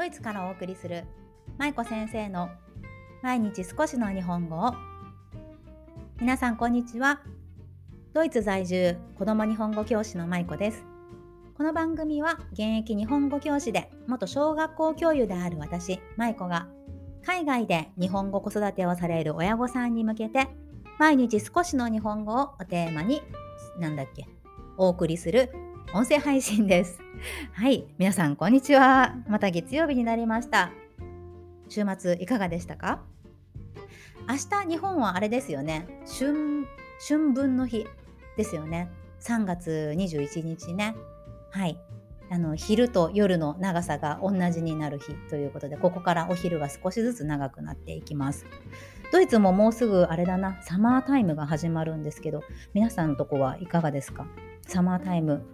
ドイツからお送りする舞子先生の毎日少しの日本語を。皆さんこんにちは。ドイツ在住子供日本語教師の舞子です。この番組は現役日本語教師で元小学校教諭である私舞子が海外で日本語子育てをされる親御さんに向けて毎日少しの日本語をテーマになんだっけお送りする音声配信です。はい、皆さんこんにちは。また月曜日になりました。週末いかがでしたか？明日日本はあれですよね。春春分の日ですよね。3月21日ね。はい。あの昼と夜の長さが同じになる日ということでここからお昼が少しずつ長くなっていきますドイツももうすぐあれだなサマータイムが始まるんですけど皆さんのとこはいかがですか？サマータイム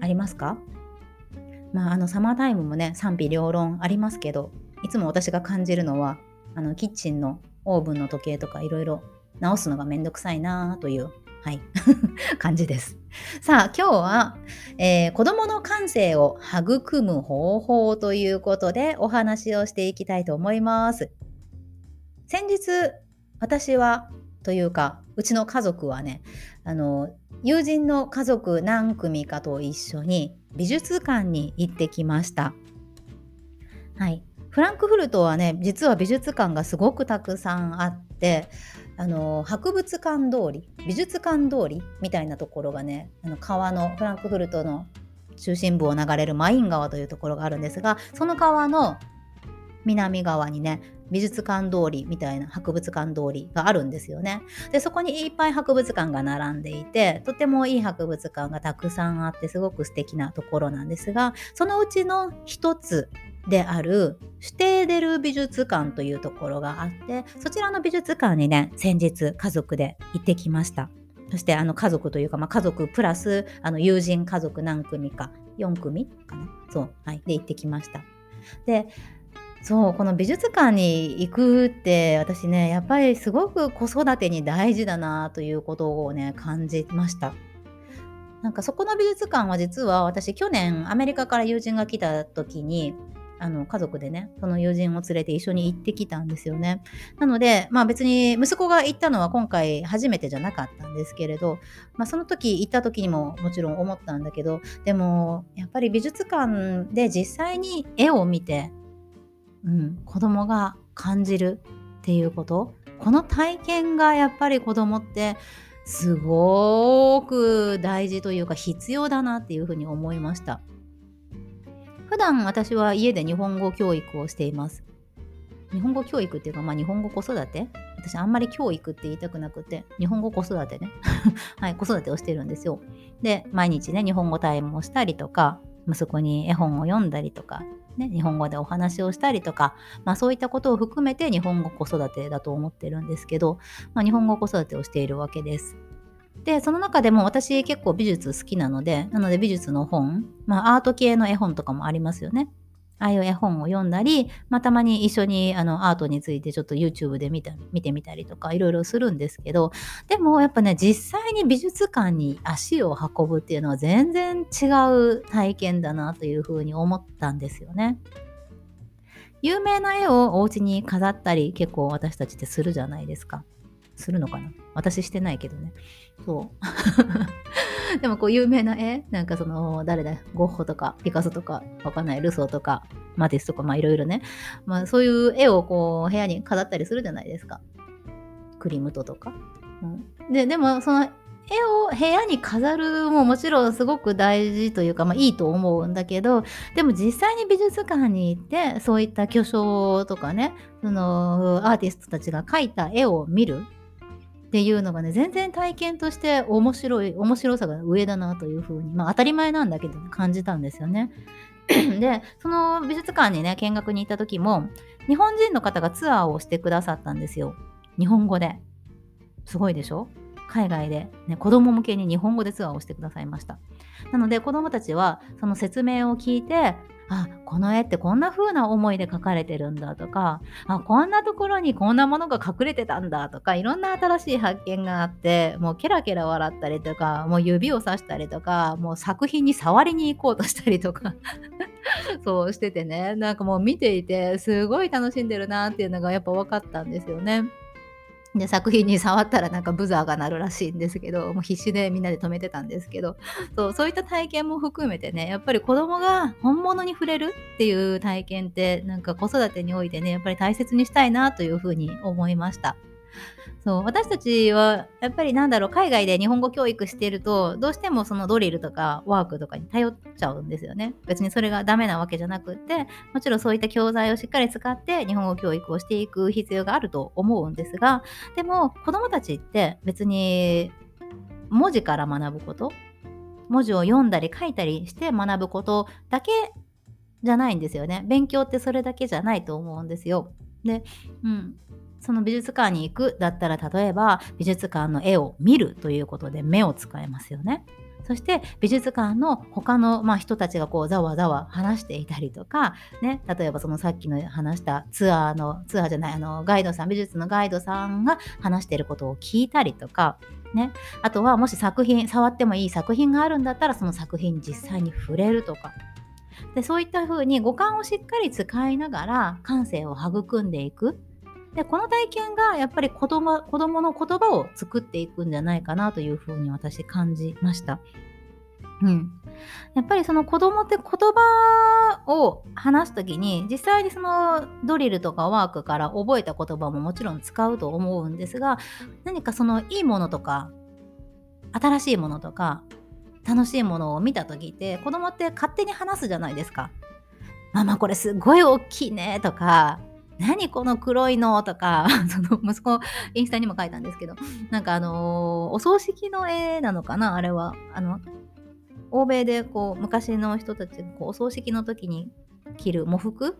ありますか？まあ、あのサマータイムもね賛否両論ありますけどいつも私が感じるのはあのキッチンのオーブンの時計とかいろいろ直すのがめんどくさいなというはい、感じです。さあ、今日は、えー、子供の感性を育む方法ということでお話をしていきたいと思います。先日、私は、というか、うちの家族はね、あの、友人の家族何組かと一緒に美術館に行ってきました。はい。フランクフルトはね、実は美術館がすごくたくさんあって、あの博物館通り美術館通りみたいなところがねあの川のフランクフルトの中心部を流れるマイン川というところがあるんですがその川の南側にね美術館通りみたいな博物館通りがあるんですよね。でそこにいっぱい博物館が並んでいてとてもいい博物館がたくさんあってすごく素敵なところなんですがそのうちの一つであるシュテーデル美術館というところがあってそちらの美術館にね先日家族で行ってきました。そしてあの家族というか、まあ、家族プラスあの友人家族何組か4組かな？そうはいで行ってきましたでそうこの美術館に行くって私ねやっぱりすごく子育てに大事だなということをね感じました。なんかそこの美術館は実は私去年アメリカから友人が来た時にあの家族でねその友人を連れて一緒に行ってきたんですよね。なのでまあ別に息子が行ったのは今回初めてじゃなかったんですけれど、まあ、その時行った時にももちろん思ったんだけどでもやっぱり美術館で実際に絵を見てうん、子供が感じるっていうこと。この体験がやっぱり子供ってすごく大事というか必要だなっていうふうに思いました。普段私は家で日本語教育をしています。日本語教育っていうか、まあ、日本語子育て？私あんまり教育って言いたくなくて日本語子育てね。はい子育てをしてるんですよ。で毎日ね日本語タイムをしたりとかまそこに絵本を読んだりとかね、日本語でお話をしたりとか、まあ、そういったことを含めて日本語子育てだと思ってるんですけど、まあ、日本語子育てをしているわけです。で、その中でも私結構美術好きなので、なので美術の本、まあ、アート系の絵本とかもありますよね。ああいう絵本を読んだり、まあ、たまに一緒にあのアートについてちょっと YouTube で見た見てみたりとかいろいろするんですけどでもやっぱね実際に美術館に足を運ぶっていうのは全然違う体験だなというふうに思ったんですよね。有名な絵をお家に飾ったり結構私たちってするじゃないですか。するのかな？私してないけどね。そう。でもこう有名な絵なんかその誰だゴッホとかピカソとかわかんないルソーとかマティスとかまあいろいろね。まあそういう絵をこう部屋に飾ったりするじゃないですか。クリムトとか。うん、で、でもその絵を部屋に飾るももちろんすごく大事というか、まあ、いいと思うんだけどでも実際に美術館に行ってそういった巨匠とかねそのアーティストたちが描いた絵を見るっていうのがね全然体験として面白い面白さが上だなというふうにまあ当たり前なんだけど感じたんですよね。でその美術館にね見学に行った時も日本人の方がツアーをしてくださったんですよ。日本語で。すごいでしょ？海外で、ね、子供向けに日本語でツアーをしてくださいました。なので子供たちはその説明を聞いてあこの絵ってこんな風な思いで描かれてるんだとかあこんなところにこんなものが隠れてたんだとかいろんな新しい発見があってもうケラケラ笑ったりとかもう指をさしたりとかもう作品に触りに行こうとしたりとか そうしててねなんかもう見ていてすごい楽しんでるなっていうのがやっぱ分かったんですよね。で作品に触ったらなんかブザーが鳴るらしいんですけどもう必死でみんなで止めてたんですけどそうそういった体験も含めてねやっぱり子供が本物に触れるっていう体験ってなんか子育てにおいてねやっぱり大切にしたいなというふうに思いました。そう私たちはやっぱりなんだろう海外で日本語教育してるとどうしてもそのドリルとかワークとかに頼っちゃうんですよね。別にそれがダメなわけじゃなくってもちろんそういった教材をしっかり使って日本語教育をしていく必要があると思うんですがでも子どもたちって別に文字から学ぶこと文字を読んだり書いたりして学ぶことだけじゃないんですよね。勉強ってそれだけじゃないと思うんですよ。で、うん、その美術館に行くだったら例えば美術館の絵を見るということで目を使えますよね。そして美術館の他の、まあ、人たちがこうざわざわ話していたりとか、ね、例えばそのさっきの話したツアーのツアーじゃないあのガイドさん美術のガイドさんが話していることを聞いたりとか、ね、あとはもし作品触ってもいい作品があるんだったらその作品実際に触れるとか。でそういった風に五感をしっかり使いながら感性を育んでいく。でこの体験がやっぱり子供子供の言葉を作っていくんじゃないかなというふうに私感じました。うん、やっぱりその子供って言葉を話す時に実際にそのドリルとかワークから覚えた言葉ももちろん使うと思うんですが何かそのいいものとか新しいものとか楽しいものを見た時って子供って勝手に話すじゃないですか。ママこれすごい大きいねとか何この黒いの？とか、その息子、インスタにも書いたんですけど、なんかあのー、お葬式の絵なのかなあれは。あの、欧米でこう、昔の人たちがこうお葬式の時に着る喪服？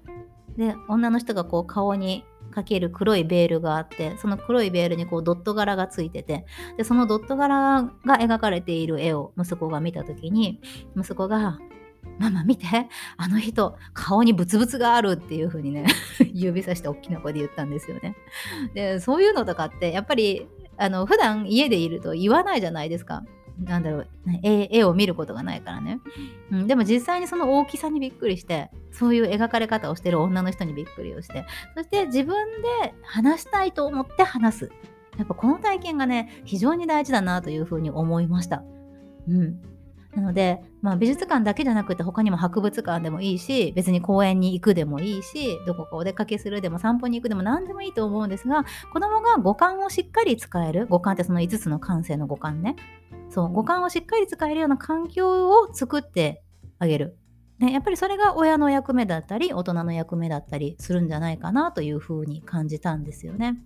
で、女の人がこう顔にかける黒いベールがあってその黒いベールにこうドット柄がついててでそのドット柄が描かれている絵を息子が見た時に息子がママ見てあの人顔にブツブツがあるっていう風にね 指さして大きな声で言ったんですよね。でそういうのとかってやっぱりあの普段家でいると言わないじゃないですか。なんだろう絵を見ることがないからね、うん、でも実際にその大きさにびっくりしてそういう描かれ方をしてる女の人にびっくりをしてそして自分で話したいと思って話すやっぱこの体験がね非常に大事だなというふうに思いました。うん、なので、まあ、美術館だけじゃなくて他にも博物館でもいいし別に公園に行くでもいいしどこかお出かけするでも散歩に行くでも何でもいいと思うんですが子供が五感をしっかり使える五感ってその5つの感性の五感ねそう五感をしっかり使えるような環境を作ってあげる。ね、やっぱりそれが親の役目だったり大人の役目だったりするんじゃないかなというふうに感じたんですよね。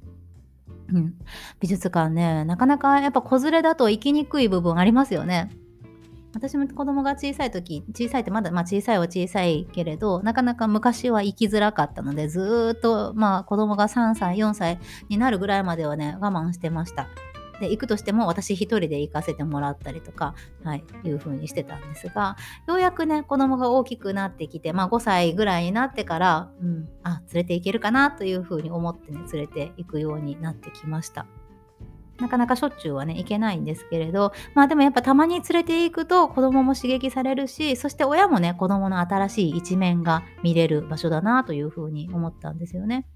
うん、美術館ねなかなかやっぱ子連れだと行きにくい部分ありますよね。私も子供が小さい時小さいってまだ、まあ、小さいは小さいけれどなかなか昔は行きづらかったのでずっと、まあ、子供が3歳4歳になるぐらいまではね我慢してましたで行くとしても私一人で行かせてもらったりとか、はい、いう風にしてたんですがようやくね子供が大きくなってきて、まあ、5歳ぐらいになってから、うん、あ連れて行けるかなという風に思ってね連れて行くようになってきました。なかなかしょっちゅうはね、行けないんですけれど、まあでもやっぱたまに連れて行くと子供も刺激されるし、そして親もね、子供の新しい一面が見れる場所だなというふうに思ったんですよね。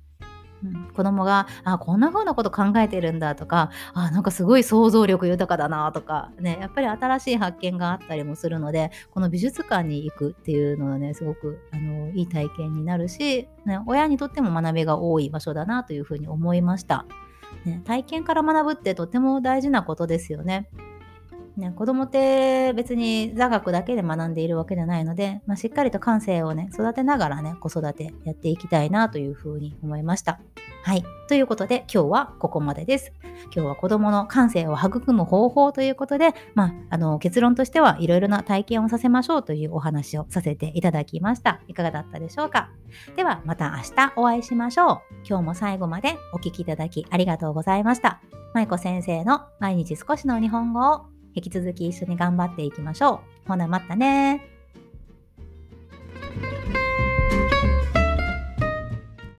うん、子供があこんな風なこと考えてるんだとかあなんかすごい想像力豊かだなとかねやっぱり新しい発見があったりもするのでこの美術館に行くっていうのはねすごくあのいい体験になるし、ね、親にとっても学びが多い場所だなというふうに思いました。ね、体験から学ぶってとても大事なことですよね。ね、子供って別に座学だけで学んでいるわけじゃないので、まあ、しっかりと感性をね育てながらね子育てやっていきたいなというふうに思いました。はい。ということで今日はここまでです。今日は子供の感性を育む方法ということで、まあ、あの結論としてはいろいろな体験をさせましょうというお話をさせていただきました。いかがだったでしょうか？ではまた明日お会いしましょう。今日も最後までお聴きいただきありがとうございました。舞子先生の毎日少しの日本語を引き続き一緒に頑張っていきましょう。ほなまたね